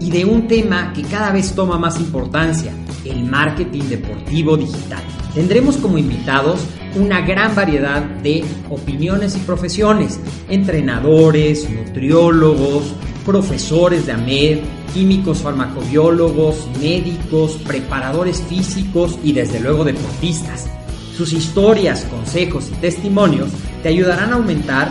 y de un tema que cada vez toma más importancia, el marketing deportivo digital. Tendremos como invitados una gran variedad de opiniones y profesiones, entrenadores, nutriólogos, profesores de AMED, químicos farmacobiólogos, médicos, preparadores físicos y desde luego deportistas. Sus historias, consejos y testimonios te ayudarán a aumentar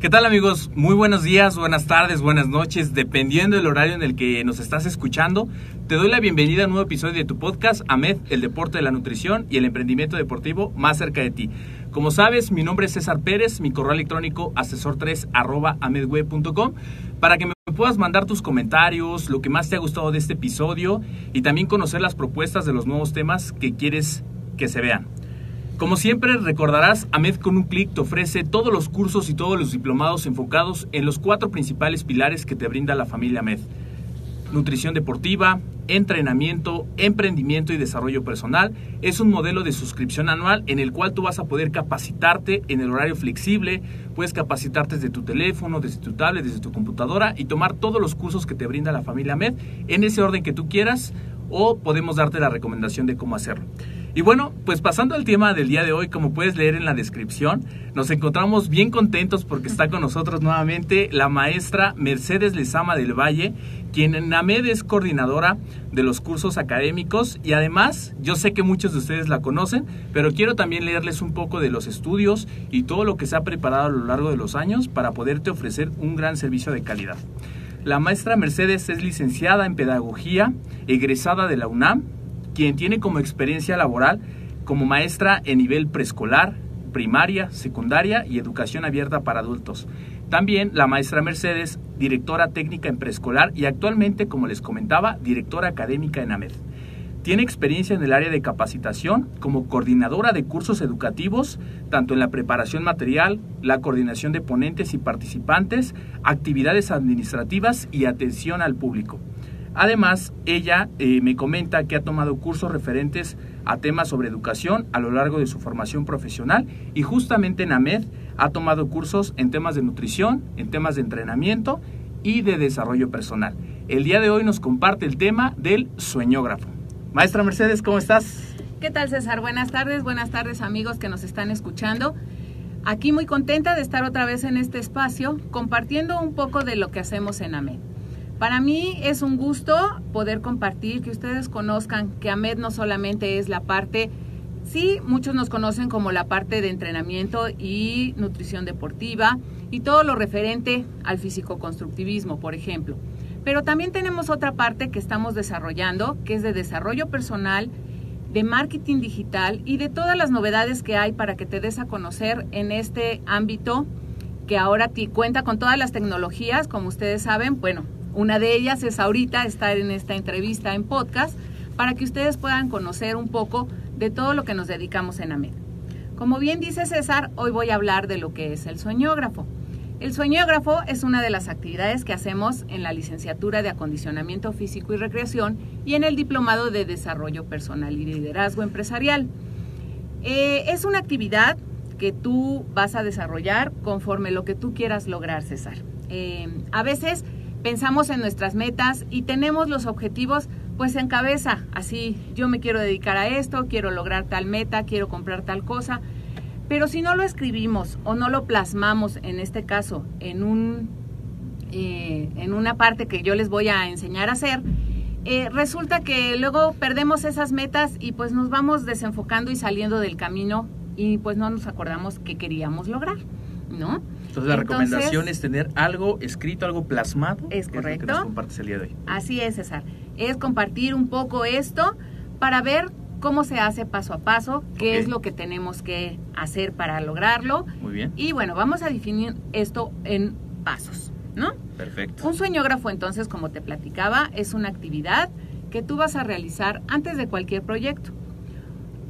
¿Qué tal amigos? Muy buenos días, buenas tardes, buenas noches, dependiendo del horario en el que nos estás escuchando. Te doy la bienvenida a un nuevo episodio de tu podcast, AMED, el deporte de la nutrición y el emprendimiento deportivo más cerca de ti. Como sabes, mi nombre es César Pérez, mi correo electrónico asesor3 arroba amedweb.com para que me puedas mandar tus comentarios, lo que más te ha gustado de este episodio y también conocer las propuestas de los nuevos temas que quieres que se vean. Como siempre, recordarás, AMED con un clic te ofrece todos los cursos y todos los diplomados enfocados en los cuatro principales pilares que te brinda la familia AMED. Nutrición deportiva, entrenamiento, emprendimiento y desarrollo personal. Es un modelo de suscripción anual en el cual tú vas a poder capacitarte en el horario flexible, puedes capacitarte desde tu teléfono, desde tu tablet, desde tu computadora y tomar todos los cursos que te brinda la familia AMED en ese orden que tú quieras o podemos darte la recomendación de cómo hacerlo. Y bueno, pues pasando al tema del día de hoy, como puedes leer en la descripción, nos encontramos bien contentos porque está con nosotros nuevamente la maestra Mercedes Lezama del Valle, quien en AMED es coordinadora de los cursos académicos y además yo sé que muchos de ustedes la conocen, pero quiero también leerles un poco de los estudios y todo lo que se ha preparado a lo largo de los años para poderte ofrecer un gran servicio de calidad. La maestra Mercedes es licenciada en Pedagogía, egresada de la UNAM, quien tiene como experiencia laboral como maestra en nivel preescolar, primaria, secundaria y educación abierta para adultos. También la maestra Mercedes, directora técnica en preescolar y actualmente, como les comentaba, directora académica en AMED. Tiene experiencia en el área de capacitación como coordinadora de cursos educativos, tanto en la preparación material, la coordinación de ponentes y participantes, actividades administrativas y atención al público. Además, ella eh, me comenta que ha tomado cursos referentes a temas sobre educación a lo largo de su formación profesional y justamente en AMED ha tomado cursos en temas de nutrición, en temas de entrenamiento y de desarrollo personal. El día de hoy nos comparte el tema del sueñógrafo. Maestra Mercedes, ¿cómo estás? ¿Qué tal César? Buenas tardes, buenas tardes amigos que nos están escuchando. Aquí muy contenta de estar otra vez en este espacio compartiendo un poco de lo que hacemos en AMED. Para mí es un gusto poder compartir, que ustedes conozcan que AMED no solamente es la parte, sí, muchos nos conocen como la parte de entrenamiento y nutrición deportiva y todo lo referente al físico-constructivismo, por ejemplo. Pero también tenemos otra parte que estamos desarrollando, que es de desarrollo personal, de marketing digital y de todas las novedades que hay para que te des a conocer en este ámbito que ahora cuenta con todas las tecnologías, como ustedes saben, bueno, una de ellas es ahorita estar en esta entrevista en podcast para que ustedes puedan conocer un poco de todo lo que nos dedicamos en AMED. Como bien dice César, hoy voy a hablar de lo que es el sueñógrafo. El sueñógrafo es una de las actividades que hacemos en la licenciatura de acondicionamiento físico y recreación y en el diplomado de desarrollo personal y liderazgo empresarial. Eh, es una actividad que tú vas a desarrollar conforme lo que tú quieras lograr, César. Eh, a veces pensamos en nuestras metas y tenemos los objetivos pues en cabeza, así yo me quiero dedicar a esto, quiero lograr tal meta, quiero comprar tal cosa, pero si no lo escribimos o no lo plasmamos, en este caso, en un eh, en una parte que yo les voy a enseñar a hacer, eh, resulta que luego perdemos esas metas y pues nos vamos desenfocando y saliendo del camino y pues no nos acordamos qué queríamos lograr, ¿no? Entonces la recomendación es tener algo escrito, algo plasmado. Es que correcto. lo que nos compartes el día de hoy. Así es, César. Es compartir un poco esto para ver cómo se hace paso a paso, qué es lo que tenemos que hacer para lograrlo. Muy bien. Y bueno, vamos a definir esto en pasos, ¿no? Perfecto. Un sueñógrafo, entonces, como te platicaba, es una actividad que tú vas a realizar antes de cualquier proyecto.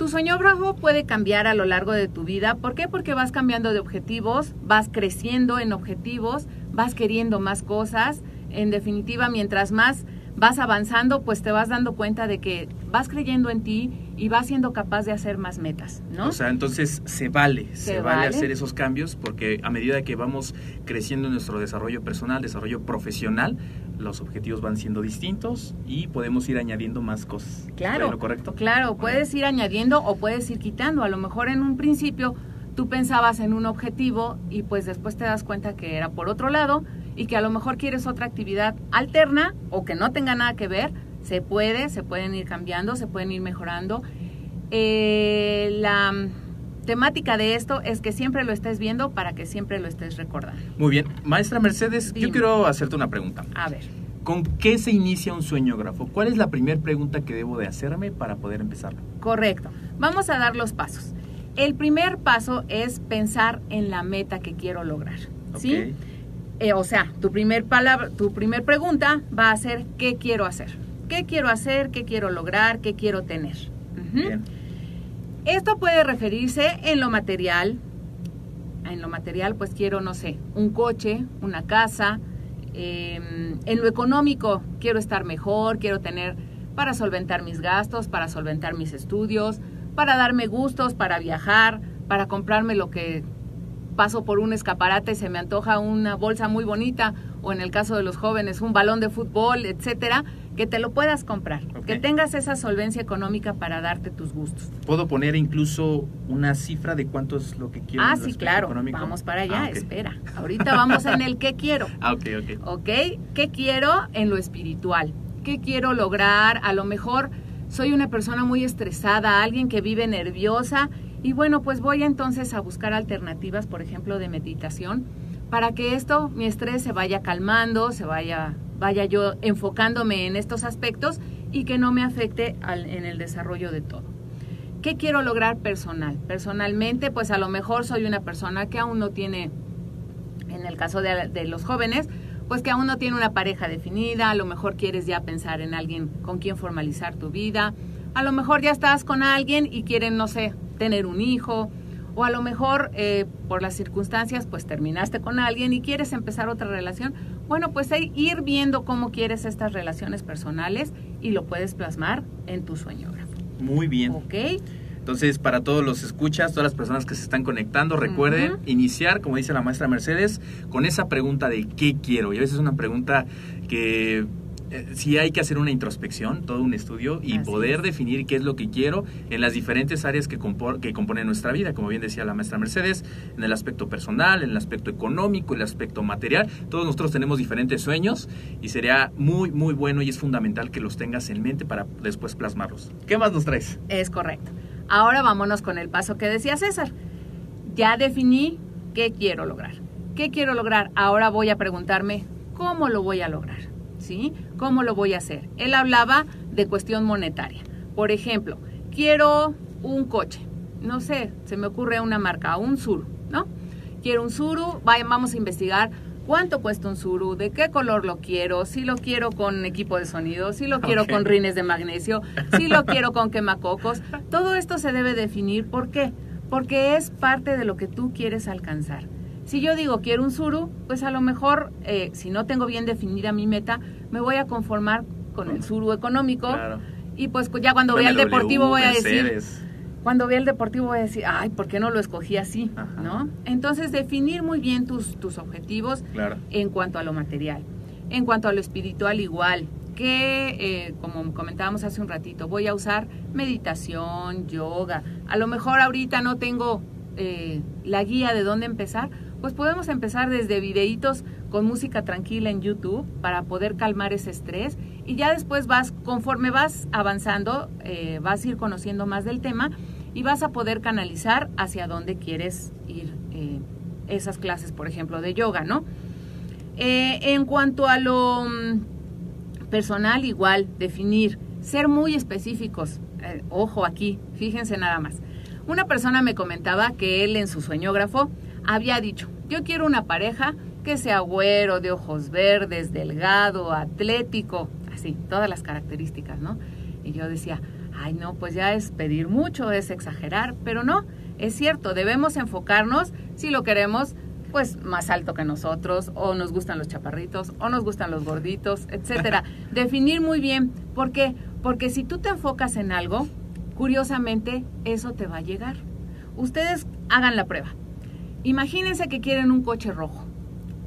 Tu sueñógrafo puede cambiar a lo largo de tu vida. ¿Por qué? Porque vas cambiando de objetivos, vas creciendo en objetivos, vas queriendo más cosas. En definitiva, mientras más vas avanzando, pues te vas dando cuenta de que vas creyendo en ti y vas siendo capaz de hacer más metas, ¿no? O sea, entonces se vale, se, Se vale, vale. hacer esos cambios porque a medida que vamos creciendo en nuestro desarrollo personal, desarrollo profesional, los objetivos van siendo distintos y podemos ir añadiendo más cosas. Claro, ¿Estoy en lo correcto? Claro, puedes ir añadiendo o puedes ir quitando. A lo mejor en un principio tú pensabas en un objetivo y pues después te das cuenta que era por otro lado y que a lo mejor quieres otra actividad alterna o que no tenga nada que ver. Se puede, se pueden ir cambiando, se pueden ir mejorando. Eh, la temática de esto es que siempre lo estés viendo para que siempre lo estés recordando. Muy bien. Maestra Mercedes, yo quiero hacerte una pregunta. A ver. ¿Con qué se inicia un sueñógrafo? ¿Cuál es la primera pregunta que debo de hacerme para poder empezarlo? Correcto. Vamos a dar los pasos. El primer paso es pensar en la meta que quiero lograr. ¿Sí? Eh, o sea, tu primer palabra, tu primer pregunta va a ser ¿qué quiero hacer? ¿Qué quiero hacer? ¿Qué quiero lograr? ¿Qué quiero tener? Bien. Esto puede referirse en lo material. En lo material, pues quiero, no sé, un coche, una casa. Eh, en lo económico, quiero estar mejor, quiero tener para solventar mis gastos, para solventar mis estudios, para darme gustos, para viajar, para comprarme lo que paso por un escaparate, se me antoja una bolsa muy bonita, o en el caso de los jóvenes, un balón de fútbol, etcétera, que te lo puedas comprar, que tengas esa solvencia económica para darte tus gustos. ¿Puedo poner incluso una cifra de cuánto es lo que quiero? Ah, sí, claro. económico? Vamos para allá, Ah, espera. Ahorita vamos en el qué quiero. Ah, ok, ok. ¿Ok? ¿Qué quiero en lo espiritual? ¿Qué quiero lograr? A lo mejor soy una persona muy estresada, alguien que vive nerviosa y bueno, pues voy entonces a buscar alternativas, por ejemplo, de meditación, para que esto, mi estrés se vaya calmando, se vaya, vaya yo enfocándome en estos aspectos y que no me afecte al- en el desarrollo de todo. ¿Qué quiero lograr personal? Personalmente, pues a lo mejor soy una persona que aún no tiene en el caso de, de los jóvenes, pues que aún no tiene una pareja definida, a lo mejor quieres ya pensar en alguien con quien formalizar tu vida, a lo mejor ya estás con alguien y quieren, no sé, tener un hijo, o a lo mejor eh, por las circunstancias, pues terminaste con alguien y quieres empezar otra relación. Bueno, pues hay ir viendo cómo quieres estas relaciones personales y lo puedes plasmar en tu sueñógrafo. Muy bien. ¿Ok? Entonces, para todos los escuchas, todas las personas que se están conectando, recuerden iniciar, como dice la maestra Mercedes, con esa pregunta de ¿qué quiero? Y a veces es una pregunta que sí hay que hacer una introspección, todo un estudio y Así poder es. definir qué es lo que quiero en las diferentes áreas que, compo- que componen nuestra vida, como bien decía la maestra Mercedes, en el aspecto personal, en el aspecto económico, en el aspecto material. Todos nosotros tenemos diferentes sueños y sería muy, muy bueno y es fundamental que los tengas en mente para después plasmarlos. ¿Qué más nos traes? Es correcto. Ahora vámonos con el paso que decía César. Ya definí qué quiero lograr. ¿Qué quiero lograr? Ahora voy a preguntarme cómo lo voy a lograr. ¿Sí? ¿Cómo lo voy a hacer? Él hablaba de cuestión monetaria. Por ejemplo, quiero un coche. No sé, se me ocurre una marca, un Suru, ¿no? Quiero un Suru, vamos a investigar cuánto cuesta un Suru, de qué color lo quiero, si lo quiero con equipo de sonido, si lo quiero con rines de magnesio, si lo quiero con quemacocos. Todo esto se debe definir. ¿Por qué? Porque es parte de lo que tú quieres alcanzar. Si yo digo quiero un Suru, pues a lo mejor, eh, si no tengo bien definida mi meta, me voy a conformar con el Suru económico. Claro. Y pues ya cuando vea el deportivo voy a decir, cuando vea el deportivo voy a decir, ay, ¿por qué no lo escogí así? Ajá. ¿No? Entonces, definir muy bien tus, tus objetivos Claro. en cuanto a lo material. En cuanto a lo espiritual, igual, que eh, como comentábamos hace un ratito, voy a usar meditación, yoga. A lo mejor ahorita no tengo eh, la guía de dónde empezar, pues podemos empezar desde videitos con música tranquila en YouTube para poder calmar ese estrés y ya después vas, conforme vas avanzando, eh, vas a ir conociendo más del tema y vas a poder canalizar hacia dónde quieres ir eh, esas clases, por ejemplo, de yoga, ¿no? Eh, en cuanto a lo mm, personal, igual, definir, ser muy específicos. Ojo aquí, fíjense nada más. Una persona me comentaba que él en su sueñógrafo había dicho, yo quiero una pareja que sea güero, de ojos verdes, delgado, atlético, así, todas las características, ¿no? Y yo decía, ay no, pues ya es pedir mucho, es exagerar, pero no, es cierto, debemos enfocarnos si lo queremos pues más alto que nosotros, o nos gustan los chaparritos, o nos gustan los gorditos, etcétera. Definir muy bien, ¿por qué? Porque si tú te enfocas en algo, curiosamente eso te va a llegar. Ustedes hagan la prueba. Imagínense que quieren un coche rojo.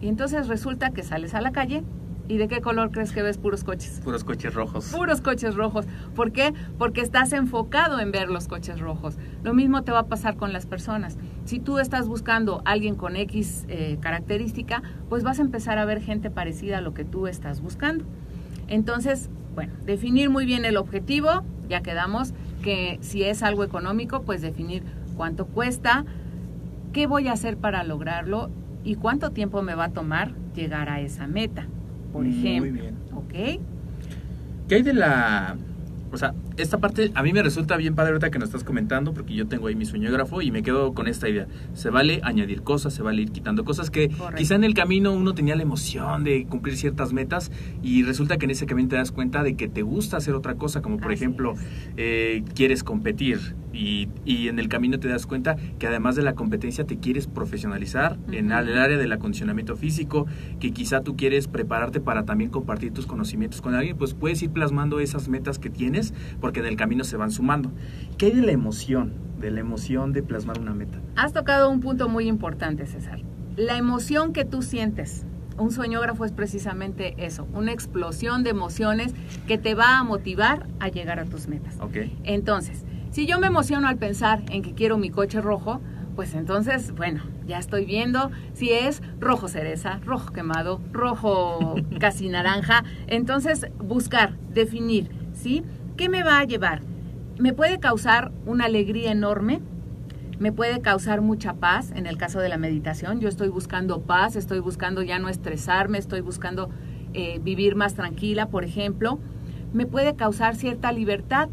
Y entonces resulta que sales a la calle y ¿de qué color crees que ves puros coches? Puros coches rojos. Puros coches rojos. ¿Por qué? Porque estás enfocado en ver los coches rojos. Lo mismo te va a pasar con las personas. Si tú estás buscando a alguien con X eh, característica, pues vas a empezar a ver gente parecida a lo que tú estás buscando. Entonces, bueno, definir muy bien el objetivo, ya quedamos que si es algo económico, pues definir cuánto cuesta, qué voy a hacer para lograrlo y cuánto tiempo me va a tomar llegar a esa meta, por Muy ejemplo. bien. ¿Ok? ¿Qué hay de la... O sea, esta parte a mí me resulta bien padre ahorita que nos estás comentando, porque yo tengo ahí mi sueñógrafo y me quedo con esta idea. Se vale añadir cosas, se vale ir quitando cosas que Correcto. quizá en el camino uno tenía la emoción de cumplir ciertas metas y resulta que en ese camino te das cuenta de que te gusta hacer otra cosa, como por Así ejemplo, eh, quieres competir y, y en el camino te das cuenta que además de la competencia te quieres profesionalizar en el área del acondicionamiento físico, que quizá tú quieres prepararte para también compartir tus conocimientos con alguien, pues puedes ir plasmando esas metas que tienes porque en el camino se van sumando. ¿Qué hay de la emoción? De la emoción de plasmar una meta. Has tocado un punto muy importante, César. La emoción que tú sientes. Un sueñógrafo es precisamente eso, una explosión de emociones que te va a motivar a llegar a tus metas. ¿Ok? Entonces, si yo me emociono al pensar en que quiero mi coche rojo, pues entonces, bueno, ya estoy viendo si es rojo cereza, rojo quemado, rojo casi naranja. Entonces, buscar, definir, ¿sí? ¿Qué me va a llevar? Me puede causar una alegría enorme, me puede causar mucha paz en el caso de la meditación. Yo estoy buscando paz, estoy buscando ya no estresarme, estoy buscando eh, vivir más tranquila, por ejemplo. Me puede causar cierta libertad.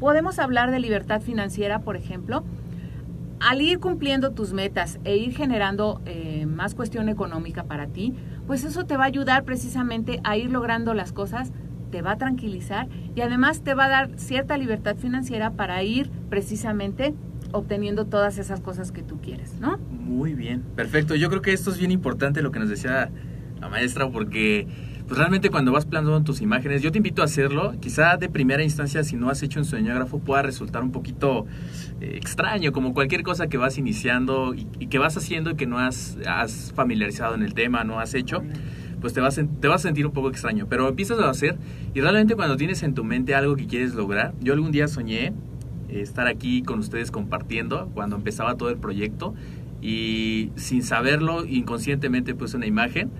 Podemos hablar de libertad financiera, por ejemplo. Al ir cumpliendo tus metas e ir generando eh, más cuestión económica para ti, pues eso te va a ayudar precisamente a ir logrando las cosas, te va a tranquilizar y además te va a dar cierta libertad financiera para ir precisamente obteniendo todas esas cosas que tú quieres, ¿no? Muy bien, perfecto. Yo creo que esto es bien importante lo que nos decía la maestra porque pues realmente cuando vas plasmando tus imágenes, yo te invito a hacerlo. Quizá de primera instancia, si no has hecho un soñógrafo, pueda resultar un poquito eh, extraño, como cualquier cosa que vas iniciando y, que vas haciendo y que no has, has familiarizado en el tema, no has hecho pues te vas, te vas a sentir un poco extraño. Pero empiezas a hacer y realmente cuando tienes en tu mente algo que quieres lograr, yo algún día soñé eh, estar aquí con ustedes compartiendo cuando empezaba todo el proyecto y sin saberlo inconscientemente puse una imagen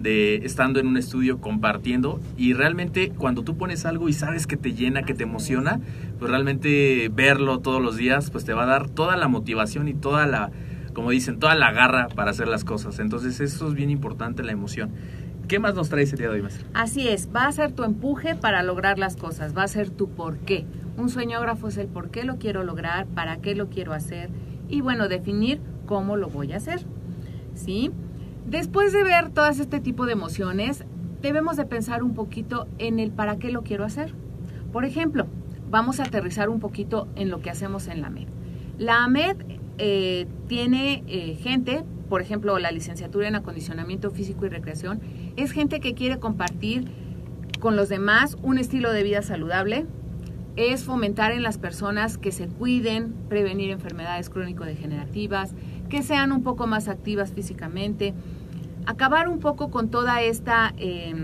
de estando en un estudio compartiendo y realmente cuando tú pones algo y sabes que te llena, que te emociona, pues realmente verlo todos los días pues te va a dar toda la motivación y toda la, como dicen, toda la garra para hacer las cosas. Entonces eso es bien importante, la emoción. ¿Qué más nos trae ese día de hoy, maestro? Así es, va a ser tu empuje para lograr las cosas, va a ser tu por qué. Un sueñógrafo es el por qué lo quiero lograr, para qué lo quiero hacer y bueno, definir cómo lo voy a hacer. ¿Sí? Después de ver todas este tipo de emociones, debemos de pensar un poquito en el para qué lo quiero hacer. Por ejemplo, vamos a aterrizar un poquito en lo que hacemos en la AMED. La AMED eh, tiene eh, gente, por ejemplo, la licenciatura en acondicionamiento físico y recreación, es gente que quiere compartir con los demás un estilo de vida saludable, es fomentar en las personas que se cuiden, prevenir enfermedades crónico-degenerativas, que sean un poco más activas físicamente, acabar un poco con toda esta eh,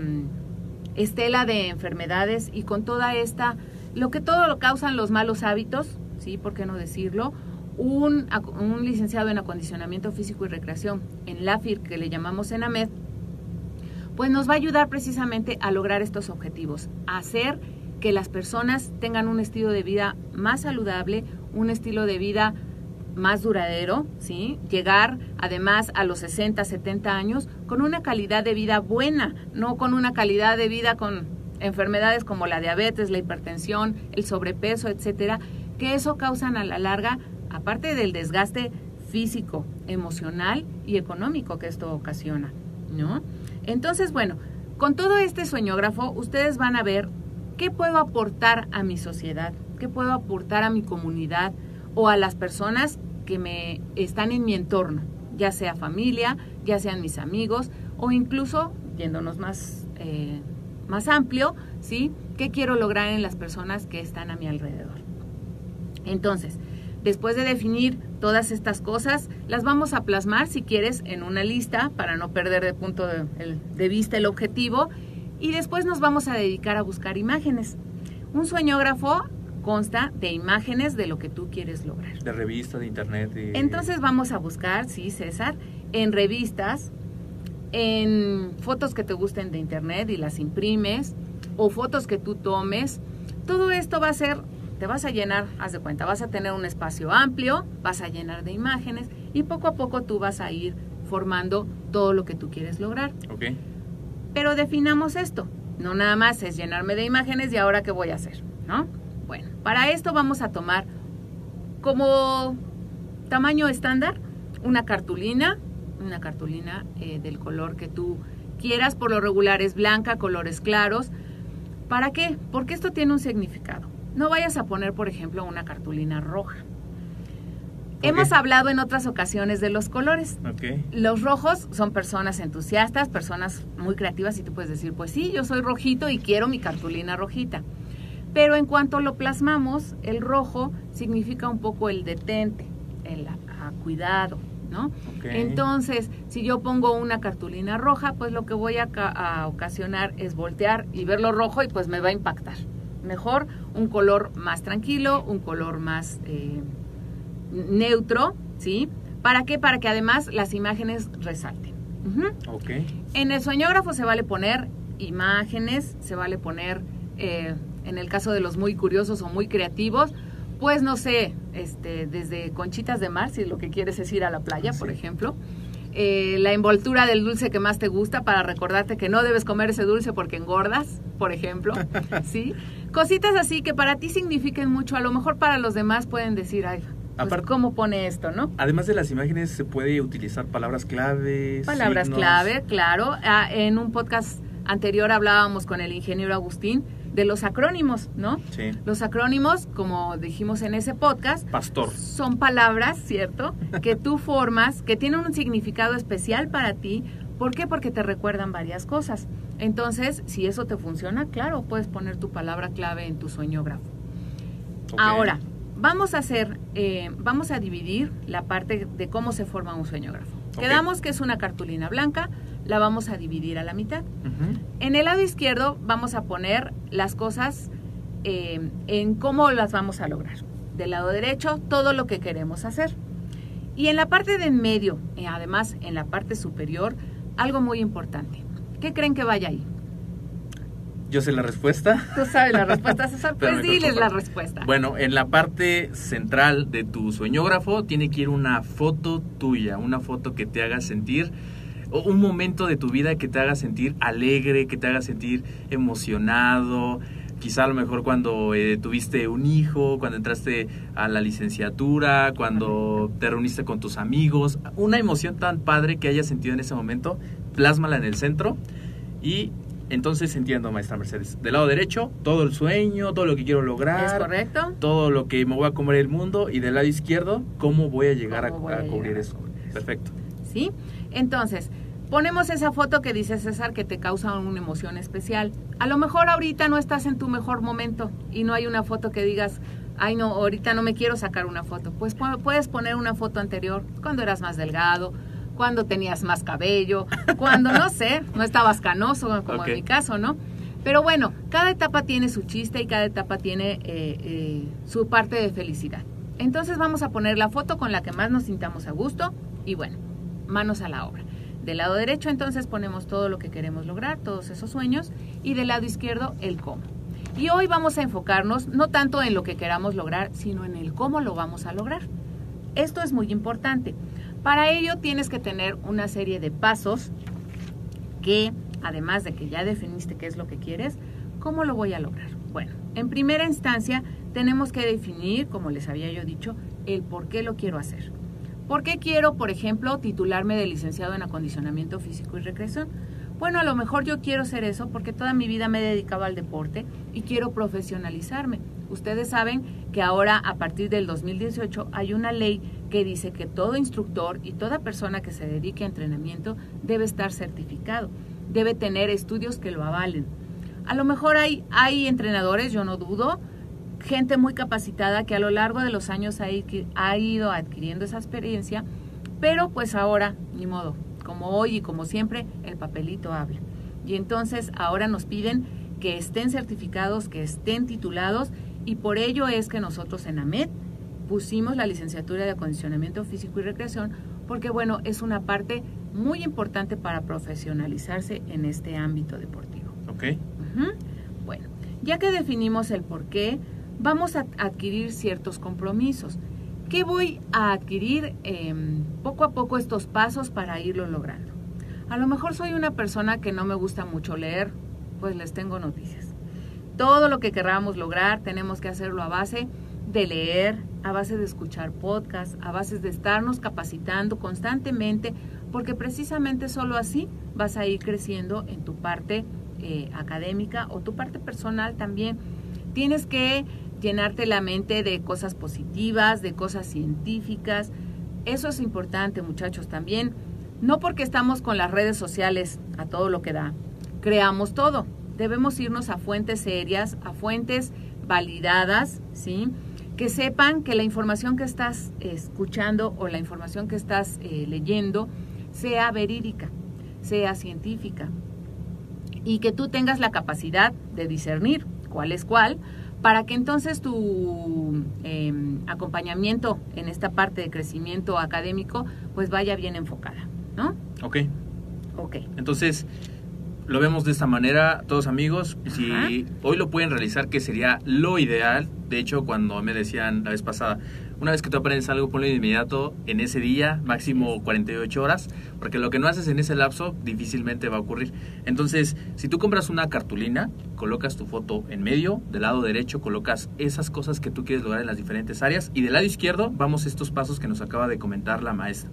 estela de enfermedades y con toda esta, lo que todo lo causan los malos hábitos, ¿sí? ¿Por qué no decirlo? Un, un licenciado en acondicionamiento físico y recreación en LAFIR, que le llamamos ENAMED, pues nos va a ayudar precisamente a lograr estos objetivos, a hacer que las personas tengan un estilo de vida más saludable, un estilo de vida más duradero, ¿sí? Llegar además a los 60, 70 años con una calidad de vida buena, no con una calidad de vida con enfermedades como la diabetes, la hipertensión, el sobrepeso, etcétera, que eso causan a la larga, aparte del desgaste físico, emocional y económico que esto ocasiona, ¿no? Entonces, bueno, con todo este sueñógrafo, ustedes van a ver qué puedo aportar a mi sociedad, qué puedo aportar a mi comunidad o a las personas que me están en mi entorno, ya sea familia, ya sean mis amigos o incluso, yéndonos más, eh, más amplio, ¿sí? ¿Qué quiero lograr en las personas que están a mi alrededor? Entonces, después de definir todas estas cosas, las vamos a plasmar, si quieres, en una lista para no perder de punto de, de vista el objetivo y después nos vamos a dedicar a buscar imágenes. Un sueñógrafo consta de imágenes de lo que tú quieres lograr. De revista, de internet. Entonces vamos a buscar, sí, César, en revistas, en fotos que te gusten de internet y las imprimes, o fotos que tú tomes. Todo esto va a ser, te vas a llenar, haz de cuenta, vas a tener un espacio amplio, vas a llenar de imágenes y poco a poco tú vas a ir formando todo lo que tú quieres lograr. Ok. Pero definamos esto. No nada más es llenarme de imágenes y ahora qué voy a hacer, ¿no? Bueno, para esto vamos a tomar como tamaño estándar una cartulina, una cartulina eh, del color que tú quieras, por lo regular es blanca, colores claros. ¿Para qué? Porque esto tiene un significado. No vayas a poner, por ejemplo, una cartulina roja. Hemos hablado en otras ocasiones de los colores. Okay. Los rojos son personas entusiastas, personas muy creativas y tú puedes decir, pues sí, yo soy rojito y quiero mi cartulina rojita. Pero en cuanto lo plasmamos, el rojo significa un poco el detente, el a, a cuidado, ¿no? Okay. Entonces, si yo pongo una cartulina roja, pues lo que voy a, a, ocasionar es voltear y verlo rojo y pues me va a impactar. Mejor un color más tranquilo, un color más eh, neutro, ¿sí? ¿Para qué? Para que además las imágenes resalten. Uh -huh. okay. En el sueñógrafo se vale poner imágenes, se vale poner... Eh, en el caso de los muy curiosos o muy creativos, pues no sé, este, desde conchitas de mar, si lo que quieres es ir a la playa, sí. por ejemplo. Eh, la envoltura del dulce que más te gusta para recordarte que no debes comer ese dulce porque engordas, por ejemplo, ¿sí? Cositas así que para ti signifiquen mucho, a lo mejor para los demás pueden decir, ay, pues, ¿cómo pone esto, no? Además de las imágenes, se puede utilizar palabras claves. Palabras signos. clave, claro. Ah, en un podcast anterior hablábamos con el ingeniero Agustín de los acrónimos, ¿no? Sí. Los acrónimos, como dijimos en ese podcast, Pastor. son palabras, ¿cierto? Que tú formas, que tienen un significado especial para ti. ¿Por qué? Porque te recuerdan varias cosas. Entonces, si eso te funciona, claro, puedes poner tu palabra clave en tu sueñógrafo. Okay. Ahora, vamos a hacer, eh, vamos a dividir la parte de cómo se forma un sueñógrafo. Okay. Quedamos que es una cartulina blanca, la vamos a dividir a la mitad. Uh -huh. En el lado izquierdo vamos a poner las cosas eh, en cómo las vamos a lograr. Del lado derecho, todo lo que queremos hacer. Y en la parte de en medio, eh, además en la parte superior, algo muy importante. ¿Qué creen que vaya ahí? Yo sé la respuesta. Tú sabes la respuesta, César. Pues diles la respuesta. Bueno, en la parte central de tu sueñógrafo tiene que ir una foto tuya, una foto que te haga sentir un momento de tu vida que te haga sentir alegre, que te haga sentir emocionado, quizá a lo mejor cuando eh, tuviste un hijo, cuando entraste a la licenciatura, cuando te reuniste con tus amigos, una emoción tan padre que hayas sentido en ese momento, plásmala en el centro y entonces entiendo, maestra Mercedes. Del lado derecho, todo el sueño, todo lo que quiero lograr. ¿Es correcto? Todo lo que me voy a comer el mundo. Y del lado izquierdo, cómo voy a llegar a, a, cubrir eso. Perfecto. Sí. Entonces, Ponemos esa foto que dice César que te causa una emoción especial. A lo mejor ahorita no estás en tu mejor momento y no hay una foto que digas, ay no, ahorita no me quiero sacar una foto. Pues puedes poner una foto anterior, cuando eras más delgado, cuando tenías más cabello, cuando no sé, no estabas canoso, como en mi caso, ¿no? Pero bueno, cada etapa tiene su chiste y cada etapa tiene eh, eh, su parte de felicidad. Entonces vamos a poner la foto con la que más nos sintamos a gusto y bueno, manos a la obra. Del lado derecho entonces ponemos todo lo que queremos lograr, todos esos sueños, y del lado izquierdo el cómo. Y hoy vamos a enfocarnos no tanto en lo que queramos lograr, sino en el cómo lo vamos a lograr. Esto es muy importante. Para ello tienes que tener una serie de pasos que, además de que ya definiste qué es lo que quieres, ¿cómo lo voy a lograr? Bueno, en primera instancia tenemos que definir, como les había yo dicho, el por qué lo quiero hacer. ¿Por qué quiero, por ejemplo, titularme de licenciado en acondicionamiento físico y recreación? Bueno, a lo mejor yo quiero ser eso porque toda mi vida me he dedicado al deporte y quiero profesionalizarme. Ustedes saben que ahora, a partir del 2018, hay una ley que dice que todo instructor y toda persona que se dedique a entrenamiento debe estar certificado, debe tener estudios que lo avalen. A lo mejor hay, hay entrenadores, yo no dudo, gente muy capacitada que a lo largo de los años ha, ido adquiriendo esa experiencia, pero pues ahora, ni modo, como hoy y como siempre, el papelito habla. Y entonces ahora nos piden que estén certificados, que estén titulados, y por ello es que nosotros en AMED pusimos la licenciatura de acondicionamiento físico y recreación, porque bueno, es una parte muy importante para profesionalizarse en este ámbito deportivo. Ok. Bueno, ya que definimos el por qué, vamos a adquirir ciertos compromisos. ¿Qué voy a adquirir em, poco a poco estos pasos para irlo logrando? A lo mejor soy una persona que no me gusta mucho leer, pues les tengo noticias. Todo lo que queramos lograr tenemos que hacerlo a base de leer, a base de escuchar podcasts, a base de estarnos capacitando constantemente, porque precisamente solo así vas a ir creciendo en tu parte eh, académica o tu parte personal también. Tienes que llenarte la mente de cosas positivas, de cosas científicas. Eso es importante, muchachos, también. No porque estamos con las redes sociales a todo lo que da, creamos todo. Debemos irnos a fuentes serias, a fuentes validadas, ¿sí? Que sepan que la información que estás escuchando o la información que estás eh, leyendo sea verídica, sea científica y que tú tengas la capacidad de discernir cuál es cuál para que entonces tu eh, acompañamiento en esta parte de crecimiento académico pues vaya bien enfocada, ¿no? Ok. Ok. Entonces, lo vemos de esta manera, todos amigos. Si hoy lo pueden realizar, que sería lo ideal. De hecho, cuando me decían la vez pasada, una vez que tú aprendes algo, ponlo de inmediato en ese día, máximo 48 horas, porque lo que no haces en ese lapso difícilmente va a ocurrir. Entonces, si tú compras una cartulina, colocas tu foto en medio, del lado derecho colocas esas cosas que tú quieres lograr en las diferentes áreas y del lado izquierdo vamos a estos pasos que nos acaba de comentar la maestra.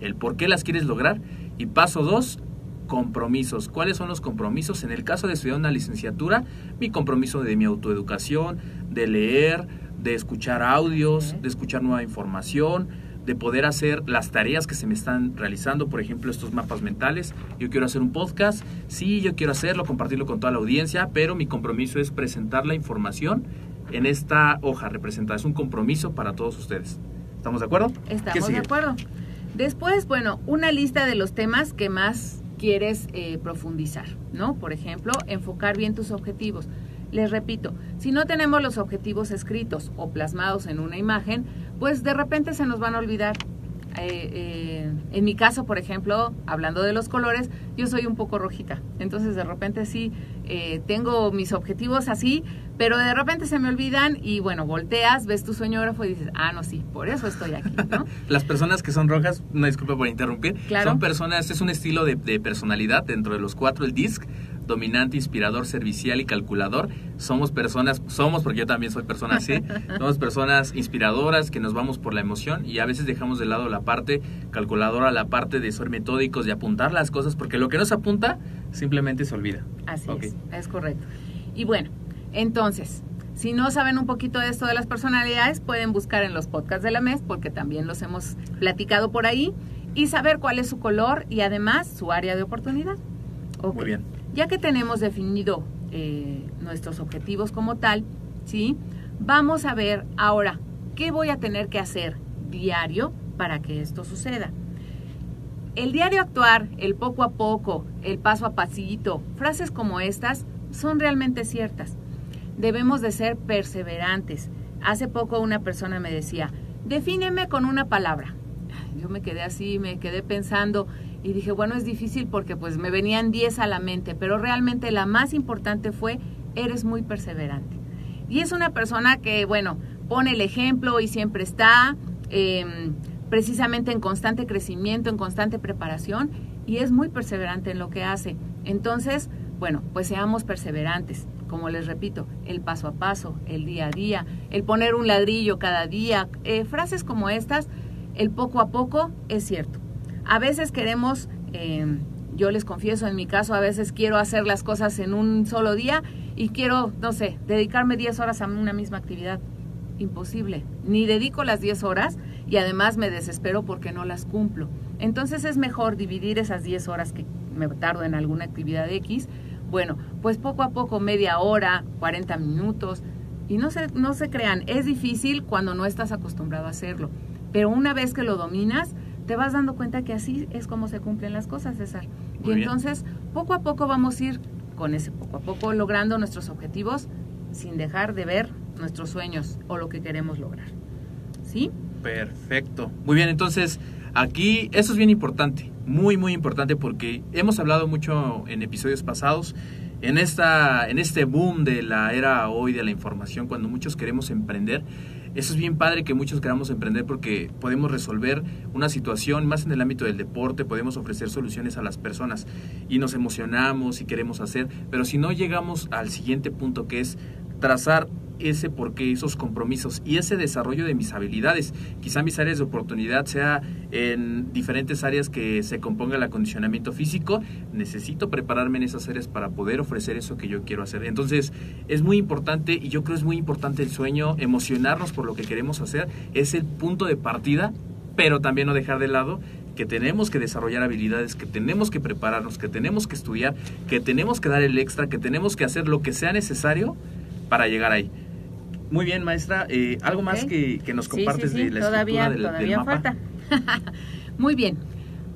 El por qué las quieres lograr y paso dos, compromisos. ¿Cuáles son los compromisos? En el caso de estudiar una licenciatura, mi compromiso de mi autoeducación, de leer, de escuchar audios, de escuchar nueva información, de poder hacer las tareas que se me están realizando, por ejemplo, estos mapas mentales. Yo quiero hacer un podcast, sí, yo quiero hacerlo, compartirlo con toda la audiencia, pero mi compromiso es presentar la información en esta hoja representada. Es un compromiso para todos ustedes. ¿Estamos de acuerdo? ¿Qué Estamos de acuerdo. Después, bueno, una lista de los temas que más quieres eh, profundizar, ¿no? Por ejemplo, enfocar bien tus objetivos. Les repito, si no tenemos los objetivos escritos o plasmados en una imagen, pues de repente se nos van a olvidar. Eh, eh, en mi caso, por ejemplo, hablando de los colores, yo soy un poco rojita. Entonces, de repente sí, eh, tengo mis objetivos así, pero de repente se me olvidan y bueno, volteas, ves tu sueñógrafo y dices, ah, no, sí, por eso estoy aquí, ¿no? Las personas que son rojas, una disculpa por interrumpir, Claro. son personas, es un estilo de, de personalidad dentro de los cuatro, el DISC, dominante, inspirador, servicial y calculador. Somos personas, somos porque yo también soy persona así, somos personas inspiradoras que nos vamos por la emoción y a veces dejamos de lado la parte calculadora, la parte de ser metódicos, de apuntar las cosas, porque lo que no se apunta simplemente se olvida. Así es, es correcto. Y bueno, entonces, si no saben un poquito de esto de las personalidades, pueden buscar en los podcasts de la MES, porque también los hemos platicado por ahí. y saber cuál es su color y además su área de oportunidad. Muy bien. Ya que tenemos definido eh, nuestros objetivos como tal, ¿sí? Vamos a ver ahora qué voy a tener que hacer diario para que esto suceda. El diario actuar, el poco a poco, el paso a pasito, frases como estas son realmente ciertas. Debemos de ser perseverantes. Hace poco una persona me decía, defíneme con una palabra. Yo me quedé así, me quedé pensando y dije, bueno, es difícil porque pues me venían 10 a la mente, pero realmente la más importante fue, eres muy perseverante. Y es una persona que, bueno, pone el ejemplo y siempre está eh, precisamente en constante crecimiento, en constante preparación y es muy perseverante en lo que hace. Entonces, bueno, pues seamos perseverantes. Como les repito, el paso a paso, el día a día, el poner un ladrillo cada día, eh, frases como estas, el poco a poco es cierto. A veces queremos, eh, yo les confieso, en mi caso, a veces quiero hacer las cosas en un solo día y quiero, no sé, dedicarme 10 horas a una misma actividad. Imposible. Ni dedico las 10 horas y además me desespero porque no las cumplo. Entonces es mejor dividir esas 10 horas que me tardo en alguna actividad X. Bueno, pues poco a poco, media hora, 40 minutos. Y no se, no se crean, es difícil cuando no estás acostumbrado a hacerlo. Pero una vez que lo dominas, te vas dando cuenta que así es como se cumplen las cosas, César. Muy y bien. entonces, poco a poco vamos a ir con ese poco a poco logrando nuestros objetivos sin dejar de ver nuestros sueños o lo que queremos lograr. ¿Sí? Perfecto. Muy bien, entonces aquí eso es bien importante, muy muy importante porque hemos hablado mucho en episodios pasados en esta en este boom de la era hoy de la información cuando muchos queremos emprender. Eso es bien padre que muchos queramos emprender porque podemos resolver una situación más en el ámbito del deporte, podemos ofrecer soluciones a las personas y nos emocionamos y queremos hacer, pero si no llegamos al siguiente punto que es trazar ese porqué, esos compromisos y ese desarrollo de mis habilidades. Quizá mis áreas de oportunidad sea en diferentes áreas que se componga el acondicionamiento físico. Necesito prepararme en esas áreas para poder ofrecer eso que yo quiero hacer. Entonces es muy importante y yo creo es muy importante el sueño, emocionarnos por lo que queremos hacer. Es el punto de partida, pero también no dejar de lado que tenemos que desarrollar habilidades, que tenemos que prepararnos, que tenemos que estudiar, que tenemos que dar el extra, que tenemos que hacer lo que sea necesario para llegar ahí. Muy bien, maestra. Eh, ¿Algo más que, que nos compartes sí, sí, de la todavía, estructura del, del todavía mapa? falta. Muy bien.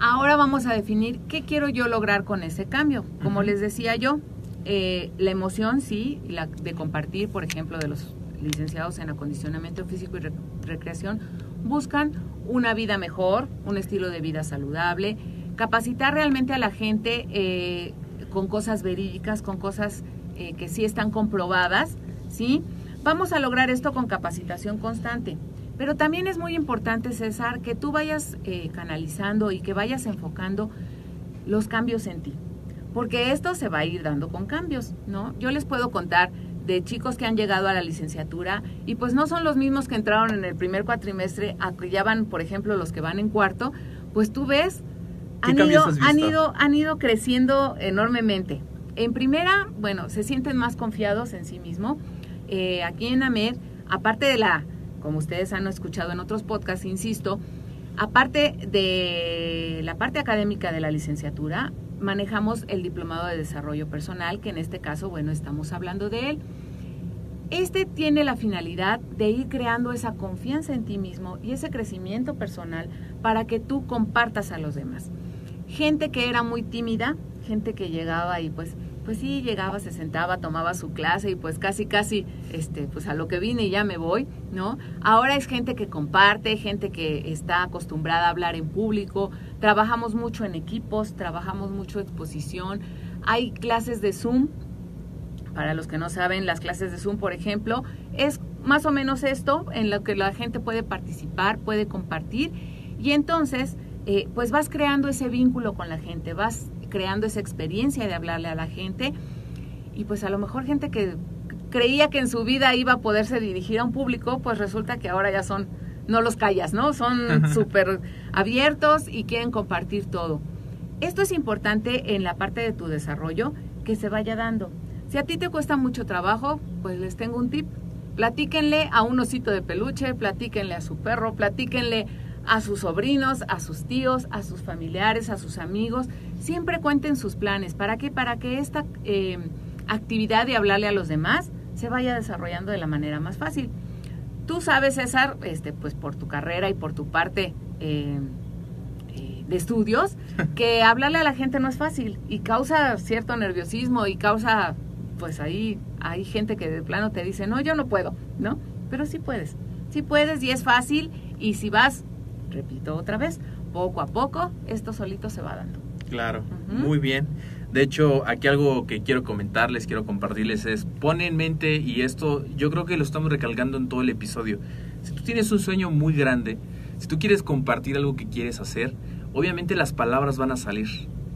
Ahora vamos a definir qué quiero yo lograr con ese cambio. Como les decía yo, eh, la emoción, sí, la de compartir, por ejemplo, de los licenciados en acondicionamiento físico y rec- recreación, buscan una vida mejor, un estilo de vida saludable, capacitar realmente a la gente eh, con cosas verídicas, con cosas eh, que sí están comprobadas, ¿sí? Vamos a lograr esto con capacitación constante. Pero también es muy importante, César, que tú vayas eh, canalizando y que vayas enfocando los cambios en ti. Porque esto se va a ir dando con cambios, ¿no? Yo les puedo contar de chicos que han llegado a la licenciatura y pues no son los mismos que entraron en el primer cuatrimestre, a que ya van, por ejemplo, los que van en cuarto, pues tú ves, ¿Qué han ido, han, ido, han ido creciendo enormemente. En primera, bueno, se sienten más confiados en sí mismo. Eh, aquí en AMED, aparte de la, como ustedes han escuchado en otros podcasts, insisto, aparte de la parte académica de la licenciatura, manejamos el diplomado de desarrollo personal, que en este caso, bueno, estamos hablando de él. Este tiene la finalidad de ir creando esa confianza en ti mismo y ese crecimiento personal para que tú compartas a los demás. Gente que era muy tímida, gente que llegaba y pues pues sí, llegaba, se sentaba, tomaba su clase y pues casi, casi, este, pues a lo que vine y ya me voy, ¿no? Ahora es gente que comparte, gente que está acostumbrada a hablar en público, trabajamos mucho en equipos, trabajamos mucho exposición, hay clases de Zoom, para los que no saben, las clases de Zoom, por ejemplo, es más o menos esto en lo que la gente puede participar, puede compartir. Y entonces, eh, pues vas creando ese vínculo con la gente, vas creando esa experiencia de hablarle a la gente y pues a lo mejor gente que creía que en su vida iba a poderse dirigir a un público, pues resulta que ahora ya son, no los callas, ¿no? Son súper abiertos y quieren compartir todo. Esto es importante en la parte de tu desarrollo que se vaya dando. Si a ti te cuesta mucho trabajo, pues les tengo un tip. Platíquenle a un osito de peluche, platíquenle a su perro, platíquenle a sus sobrinos, a sus tíos, a sus familiares, a sus amigos. Siempre cuenten sus planes. ¿Para qué? Para que esta eh, actividad de hablarle a los demás se vaya desarrollando de la manera más fácil. Tú sabes, César, este, pues por tu carrera y por tu parte eh, eh, de estudios, que hablarle a la gente no es fácil y causa cierto nerviosismo y causa, pues ahí hay gente que de plano te dice, no, yo no puedo, ¿no? Pero sí puedes, sí puedes y es fácil y si vas, repito otra vez, poco a poco, esto solito se va dando. Claro, muy bien. De hecho, aquí algo que quiero comentarles, quiero compartirles es, pon en mente, y esto yo creo que lo estamos recalcando en todo el episodio, si tú tienes un sueño muy grande, si tú quieres compartir algo que quieres hacer, obviamente las palabras van a salir.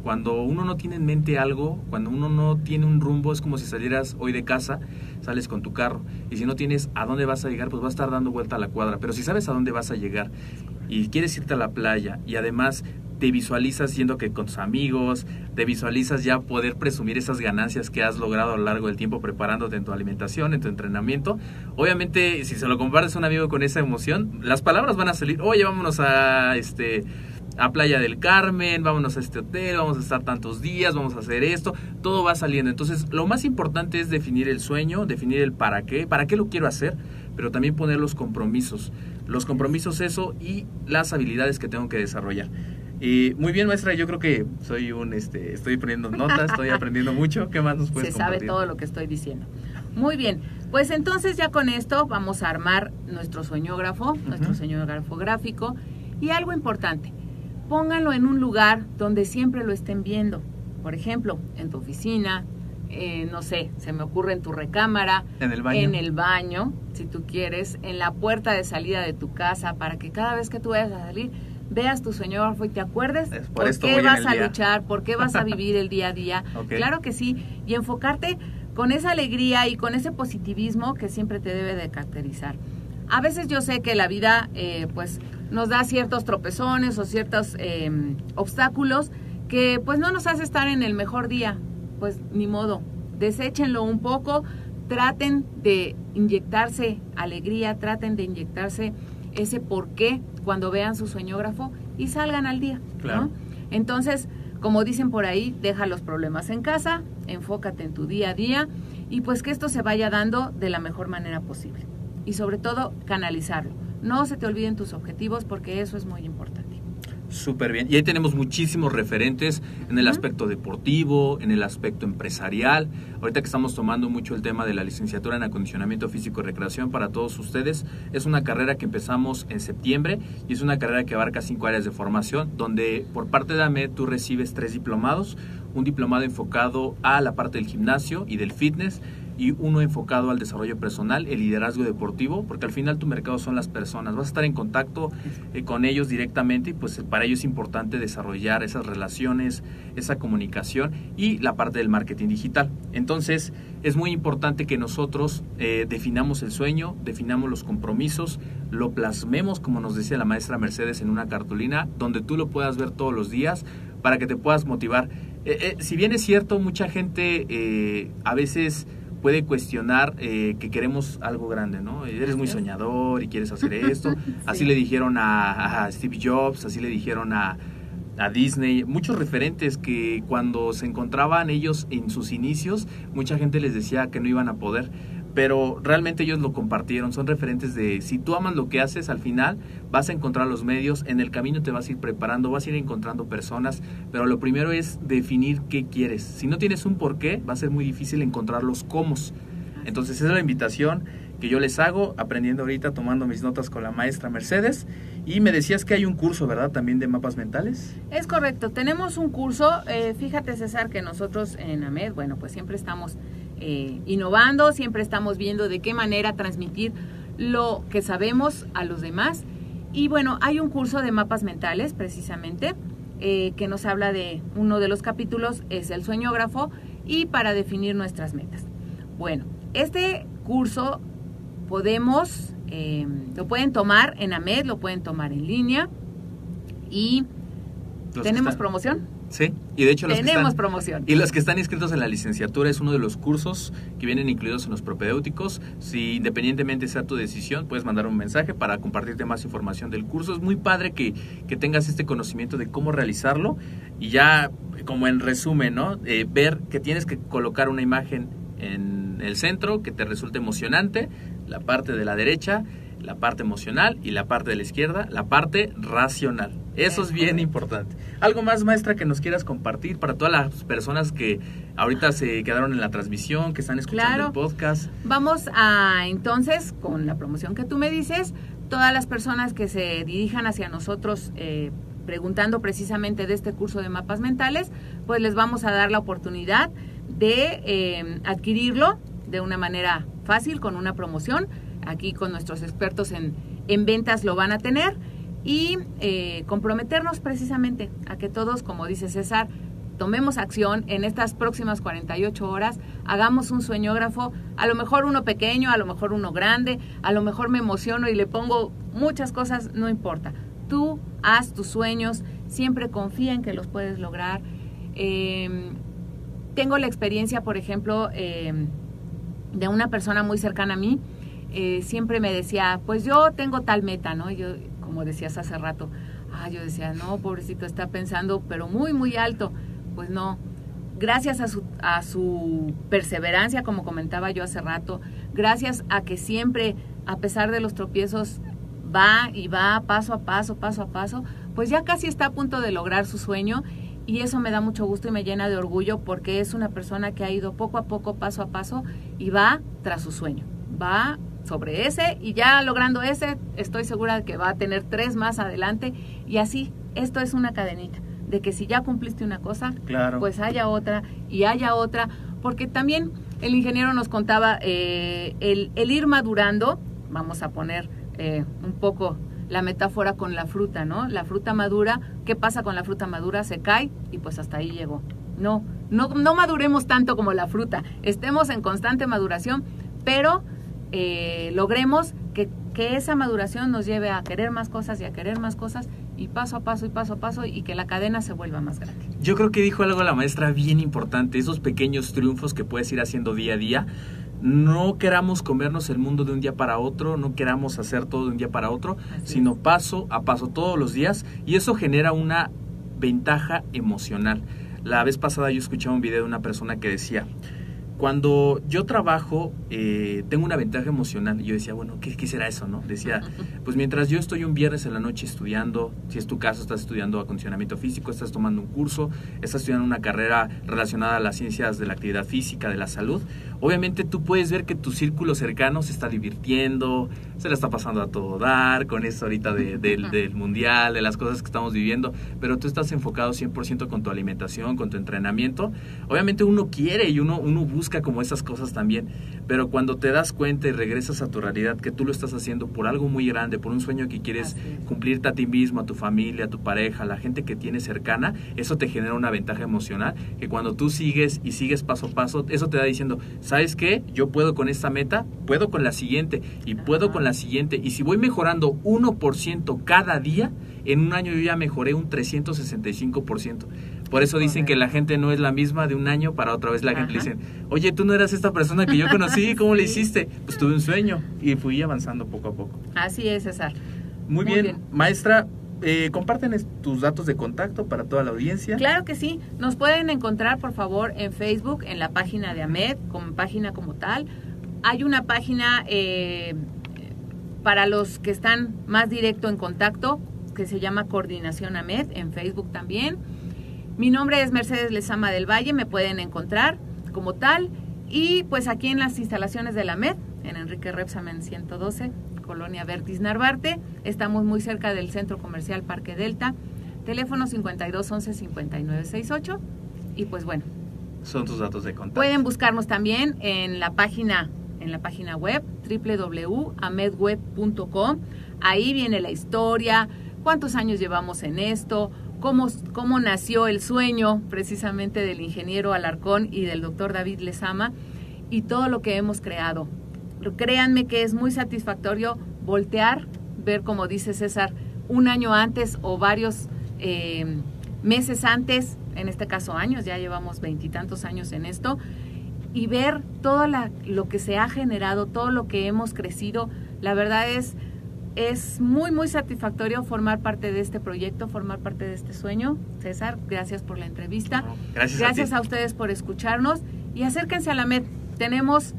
Cuando uno no tiene en mente algo, cuando uno no tiene un rumbo, es como si salieras hoy de casa, sales con tu carro, y si no tienes a dónde vas a llegar, pues vas a estar dando vuelta a la cuadra, pero si sabes a dónde vas a llegar y quieres irte a la playa y además te visualizas yendo que con tus amigos, te visualizas ya poder presumir esas ganancias que has logrado a lo largo del tiempo preparándote en tu alimentación, en tu entrenamiento. Obviamente, si se lo compartes a un amigo con esa emoción, las palabras van a salir, oye, vámonos a este a Playa del Carmen, vámonos a este hotel, vamos a estar tantos días, vamos a hacer esto, todo va saliendo. Entonces, lo más importante es definir el sueño, definir el para qué, para qué lo quiero hacer, pero también poner los compromisos. Los compromisos eso y las habilidades que tengo que desarrollar. Y muy bien, maestra, yo creo que soy un este estoy poniendo notas, estoy aprendiendo mucho. ¿Qué más nos puedes se sabe todo lo que estoy diciendo. Muy bien, pues entonces ya con esto vamos a armar nuestro sueñógrafo, nuestro sueñógrafo gráfico y algo importante, pónganlo en un lugar donde siempre lo estén viendo. Por ejemplo, en tu oficina, eh, no sé, se me ocurre en tu recámara, En el baño. en el baño, si tú quieres, en la puerta de salida de tu casa, para que cada vez que tú vayas a salir veas tu sueñógrafo y te acuerdes Es por qué vas a día. luchar, por qué vas a vivir el día a día. Claro que sí, y enfocarte con esa alegría y con ese positivismo que siempre te debe de caracterizar. A veces yo sé que la vida eh, pues nos da ciertos tropezones o ciertos eh, obstáculos que pues no nos hace estar en el mejor día. Pues ni modo, deséchenlo un poco, traten de inyectarse alegría, traten de inyectarse ese por qué cuando vean su sueñógrafo y salgan al día. ¿no? Claro. Entonces, como dicen por ahí, deja los problemas en casa, enfócate en tu día a día y pues que esto se vaya dando de la mejor manera posible. Y sobre todo, canalizarlo. No se te olviden tus objetivos porque eso es muy importante. Súper bien. Y ahí tenemos muchísimos referentes en el aspecto deportivo, en el aspecto empresarial. Ahorita que estamos tomando mucho el tema de la licenciatura en acondicionamiento físico y recreación para todos ustedes, es una carrera que empezamos en septiembre y es una carrera que abarca cinco áreas de formación, donde por parte de AMED tú recibes tres diplomados, un diplomado enfocado a la parte del gimnasio y del fitness y uno enfocado al desarrollo personal, el liderazgo deportivo, porque al final tu mercado son las personas, vas a estar en contacto eh, con ellos directamente y pues para ellos es importante desarrollar esas relaciones, esa comunicación y la parte del marketing digital. Entonces es muy importante que nosotros eh, definamos el sueño, definamos los compromisos, lo plasmemos como nos decía la maestra Mercedes en una cartulina donde tú lo puedas ver todos los días para que te puedas motivar. Eh, si bien es cierto, mucha gente a veces puede cuestionar eh, que queremos algo grande, ¿no? Eres muy soñador y quieres hacer esto. Así Sí. le dijeron a, a Steve Jobs, así le dijeron a, a Disney, muchos referentes que cuando se encontraban ellos en sus inicios, mucha gente les decía que no iban a poder, pero realmente ellos lo compartieron, son referentes de si tú amas lo que haces, al final vas a encontrar los medios, en el camino te vas a ir preparando, vas a ir encontrando personas, pero lo primero es definir qué quieres. Si no tienes un por qué, va a ser muy difícil encontrar los cómo. Entonces es la invitación que yo les hago, aprendiendo ahorita, tomando mis notas con la maestra Mercedes. Y me decías que hay un curso, ¿verdad? También de mapas mentales. Es correcto, tenemos un curso, eh, fíjate César que nosotros en AMED, bueno, pues siempre estamos eh, innovando, siempre estamos viendo de qué manera transmitir lo que sabemos a los demás. Y bueno, hay un curso de mapas mentales precisamente eh, que nos habla de uno de los capítulos, es el sueñógrafo y para definir nuestras metas. Bueno, este curso podemos, eh, lo pueden tomar en AMED, lo pueden tomar en línea y ¿Tenemos promoción? Sí, y de hecho los que Tenemos están- promoción. Y los que están inscritos en la licenciatura es uno de los cursos que vienen incluidos en los propedéuticos. Si independientemente sea tu decisión, puedes mandar un mensaje para compartirte más información del curso. Es muy padre que, que tengas este conocimiento de cómo realizarlo y ya como en resumen, ¿no? Eh, ver que tienes que colocar una imagen en el centro que te resulte emocionante, la parte de la derecha, la parte emocional y la parte de la izquierda, la parte racional. Eso es bien importante. ¿Algo más, maestra, que nos quieras compartir para todas las personas que ahorita se quedaron en la transmisión, que están escuchando Claro. el podcast? Vamos a entonces, con la promoción que tú me dices, todas las personas que se dirijan hacia nosotros eh, preguntando precisamente de este curso de mapas mentales, pues les vamos a dar la oportunidad de eh, adquirirlo de una manera fácil, con una promoción. Aquí con nuestros expertos en, en ventas lo van a tener y eh, comprometernos precisamente a que todos, como dice César, tomemos acción en estas próximas 48 horas, hagamos un sueñógrafo, a lo mejor uno pequeño, a lo mejor uno grande, a lo mejor me emociono y le pongo muchas cosas, no importa. Tú haz tus sueños, siempre confía en que los puedes lograr. Eh, tengo la experiencia, por ejemplo, eh, de una persona muy cercana a mí, eh, siempre me decía, pues yo tengo tal meta, ¿no? Yo, como decías hace rato, ah, yo decía, no, pobrecito, está pensando, pero muy, muy alto. Pues no, gracias a su, a su perseverancia, como comentaba yo hace rato, gracias a que siempre, a pesar de los tropiezos, va y va paso a paso, paso a paso, pues ya casi está a punto de lograr su sueño y eso me da mucho gusto y me llena de orgullo porque es una persona que ha ido poco a poco, paso a paso y va tras su sueño, va sobre ese y ya logrando ese estoy segura de que va a tener tres más adelante y así, esto es una cadenita de que si ya cumpliste una cosa, Claro. pues haya otra y haya otra, porque también el ingeniero nos contaba eh, el, el ir madurando, vamos a poner eh, un poco la metáfora con la fruta, ¿no? La fruta madura, ¿qué pasa con la fruta madura? Se cae y pues hasta ahí llegó. No, no, no maduremos tanto como la fruta, estemos en constante maduración, pero eh, logremos que, que esa maduración nos lleve a querer más cosas y a querer más cosas y paso a paso y paso a paso y que la cadena se vuelva más grande. Yo creo que dijo algo la maestra bien importante, esos pequeños triunfos que puedes ir haciendo día a día. No queramos comernos el mundo de un día para otro, no queramos hacer todo de un día para otro, Así sino es. paso a paso todos los días y eso genera una ventaja emocional. La vez pasada yo escuchaba un video de una persona que decía, cuando yo trabajo eh, tengo una ventaja emocional. Y yo decía, bueno, ¿qué, ¿qué será eso? no Decía, pues mientras yo estoy un viernes en la noche estudiando, si es tu caso, estás estudiando acondicionamiento físico, estás tomando un curso, estás estudiando una carrera relacionada a las ciencias de la actividad física, de la salud, obviamente tú puedes ver que tu círculo cercano se está divirtiendo, se la está pasando a todo dar, con esto ahorita de- del- del mundial, de las cosas que estamos viviendo, pero tú estás enfocado 100% con tu alimentación, con tu entrenamiento. Obviamente uno quiere y uno, uno busca como esas cosas también, pero cuando te das cuenta y regresas a tu realidad que tú lo estás haciendo por algo muy grande, por un sueño que quieres cumplirte a ti mismo, a tu familia, a tu pareja, a la gente que tienes cercana, eso te genera una ventaja emocional que cuando tú sigues y sigues paso a paso, eso te da diciendo, ¿sabes qué? Yo puedo con esta meta, puedo con la siguiente y puedo con la siguiente. Y si voy mejorando 1% cada día, en un año yo ya mejoré un 365%. Por eso dicen que la gente no es la misma de un año para otra vez. La gente le dicen, oye, tú no eras esta persona que yo conocí, ¿cómo le Sí. hiciste? Pues tuve un sueño y fui avanzando poco a poco. Así es, César. Muy, Muy bien. bien. maestra, eh, comparten tus datos de contacto para toda la audiencia. Claro que sí. Nos pueden encontrar, por favor, en Facebook, en la página de AMED, como página como tal. Hay una página eh, para los que están más directo en contacto, que se llama Coordinación AMED, en Facebook también. Mi nombre es Mercedes Lezama del Valle, me pueden encontrar como tal. Y pues aquí en las instalaciones de la AMED, en Enrique Repsamen 112, Colonia Vertis Narvarte, estamos muy cerca del Centro Comercial Parque Delta. Teléfono 5211 5968 y pues bueno, Son tus datos de contacto. pueden buscarnos también en la página en la página web www.amedweb.com. Ahí viene la historia, cuántos años llevamos en esto, cómo, cómo nació el sueño precisamente del ingeniero Alarcón y del doctor David Lezama y todo lo que hemos creado. Créanme que es muy satisfactorio voltear, ver como dice César, un año antes o varios eh, meses antes, en este caso años, ya llevamos veintitantos años en esto, y ver todo la, lo que se ha generado, todo lo que hemos crecido, la verdad es, es muy, muy satisfactorio formar parte de este proyecto, formar parte de este sueño. César, gracias por la entrevista. gracias gracias a, ustedes por escucharnos y acérquense a la MED. Tenemos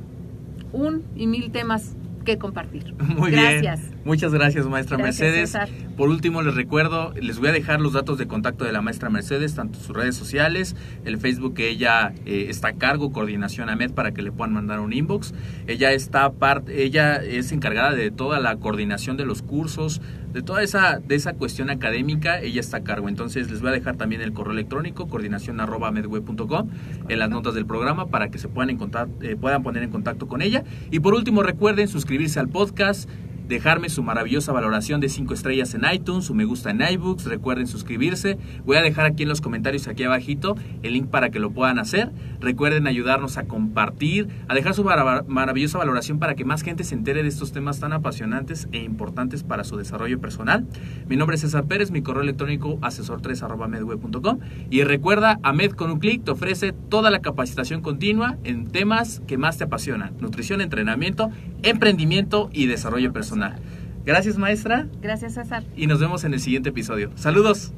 un y mil temas que compartir. Muy gracias. bien. Muchas gracias, maestra Gracias, Mercedes. César. Por último, les recuerdo, les voy a dejar los datos de contacto de la maestra Mercedes, tanto sus redes sociales, el Facebook que ella eh, está a cargo, Coordinación AMED, para que le puedan mandar un inbox. Ella está parte, ella es encargada de toda la coordinación de los cursos, de toda esa, de esa cuestión académica, ella está a cargo. Entonces les voy a dejar también el correo electrónico, coordinación arroba medweb.com, en las notas del programa para que se puedan, encontrar, eh, puedan poner en contacto con ella. Y por último, recuerden suscribirse al podcast dejarme su maravillosa valoración de 5 estrellas en iTunes, su me gusta en iBooks, recuerden suscribirse. Voy a dejar aquí en los comentarios aquí abajito el link para que lo puedan hacer. Recuerden ayudarnos a compartir, a dejar su mar maravillosa valoración para que más gente se entere de estos temas tan apasionantes e importantes para su desarrollo personal. Mi nombre es César Pérez, mi correo electrónico asesor3 y recuerda, AMED con un clic te ofrece toda la capacitación continua en temas que más te apasionan, nutrición, entrenamiento, emprendimiento y desarrollo personal. Gracias maestra. Gracias César. Y nos vemos en el siguiente episodio. Saludos.